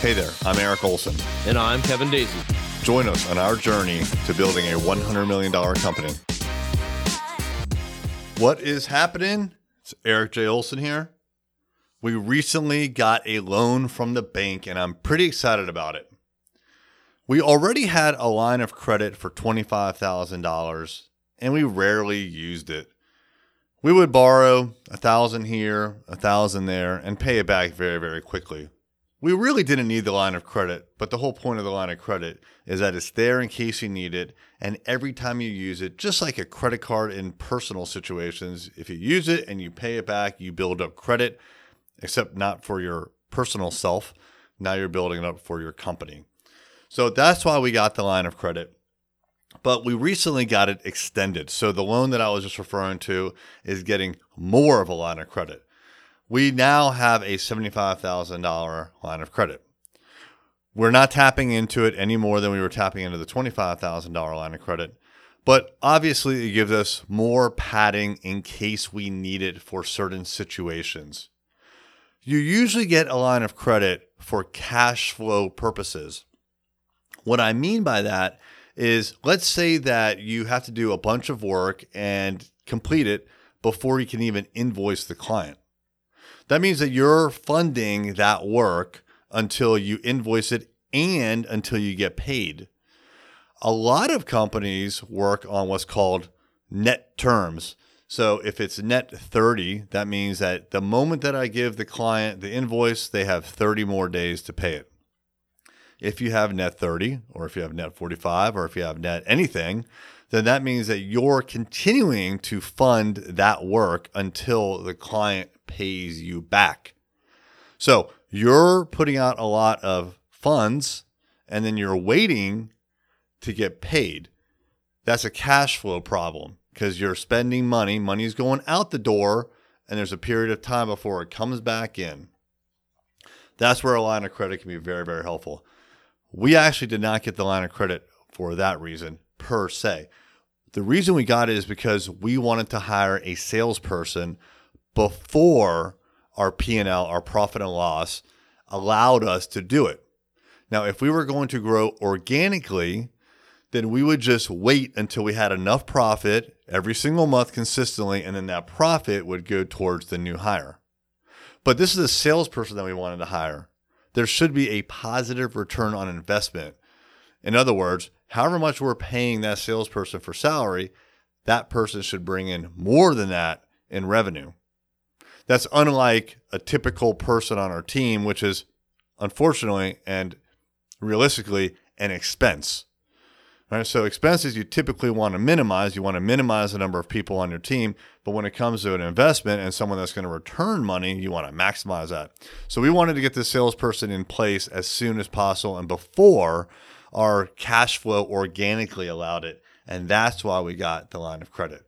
Hey there, I'm Eric Olson. And I'm Kevin Daisy. Join us on our journey to building a $100 million company. What is happening? It's Eric J. Olson here. We recently got a loan from the bank, and I'm pretty excited about it. We already had a line of credit for $25,000, and we rarely used it. We would borrow a thousand here, a thousand there, and pay it back very, very quickly. We really didn't need the line of credit, but the whole point of the line of credit is that it's there in case you need it. And every time you use it, just like a credit card in personal situations, if you use it and you pay it back, you build up credit, except not for your personal self. Now you're building it up for your company. So that's why we got the line of credit. But we recently got it extended. So the loan that I was just referring to is getting more of a line of credit we now have a $75,000 line of credit. We're not tapping into it any more than we were tapping into the $25,000 line of credit. But obviously, it gives us more padding in case we need it for certain situations. You usually get a line of credit for cash flow purposes. What I mean by that is let's say that you have to do a bunch of work and complete it before you can even invoice the client. That means that you're funding that work until you invoice it and until you get paid. A lot of companies work on what's called net terms. So if it's net 30, that means that the moment that I give the client the invoice, they have 30 more days to pay it. If you have net 30, or if you have net 45, or if you have net anything, then that means that you're continuing to fund that work until the client pays you back. So you're putting out a lot of funds and then you're waiting to get paid. That's a cash flow problem because you're spending money, money's going out the door, and there's a period of time before it comes back in. That's where a line of credit can be very, very helpful. We actually did not get the line of credit for that reason per se. The reason we got it is because we wanted to hire a salesperson before our P&L, our profit and loss allowed us to do it. Now, if we were going to grow organically, then we would just wait until we had enough profit every single month consistently, and then that profit would go towards the new hire. But this is a salesperson that we wanted to hire. There should be a positive return on investment. In other words, however much we're paying that salesperson for salary, that person should bring in more than that in revenue. That's unlike a typical person on our team, which is unfortunately and realistically an expense. Right? So expenses you typically want to minimize. You want to minimize the number of people on your team, but when it comes to an investment and someone that's going to return money, you want to maximize that. So we wanted to get this salesperson in place as soon as possible and before our cash flow organically allowed it. And that's why we got the line of credit.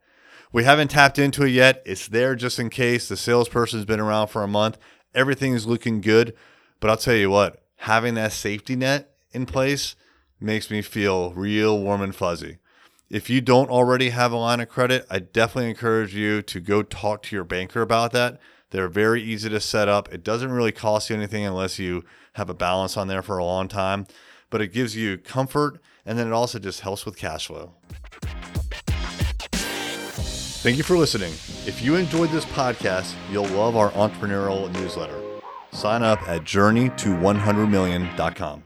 We haven't tapped into it yet. It's there just in case. The salesperson's been around for a month. Everything is looking good. But I'll tell you what, having that safety net in place makes me feel real warm and fuzzy. If you don't already have a line of credit, I definitely encourage you to go talk to your banker about that. They're very easy to set up. It doesn't really cost you anything unless you have a balance on there for a long time, but it gives you comfort and then it also just helps with cash flow. Thank you for listening. If you enjoyed this podcast, you'll love our entrepreneurial newsletter. Sign up at journeyto100million.com.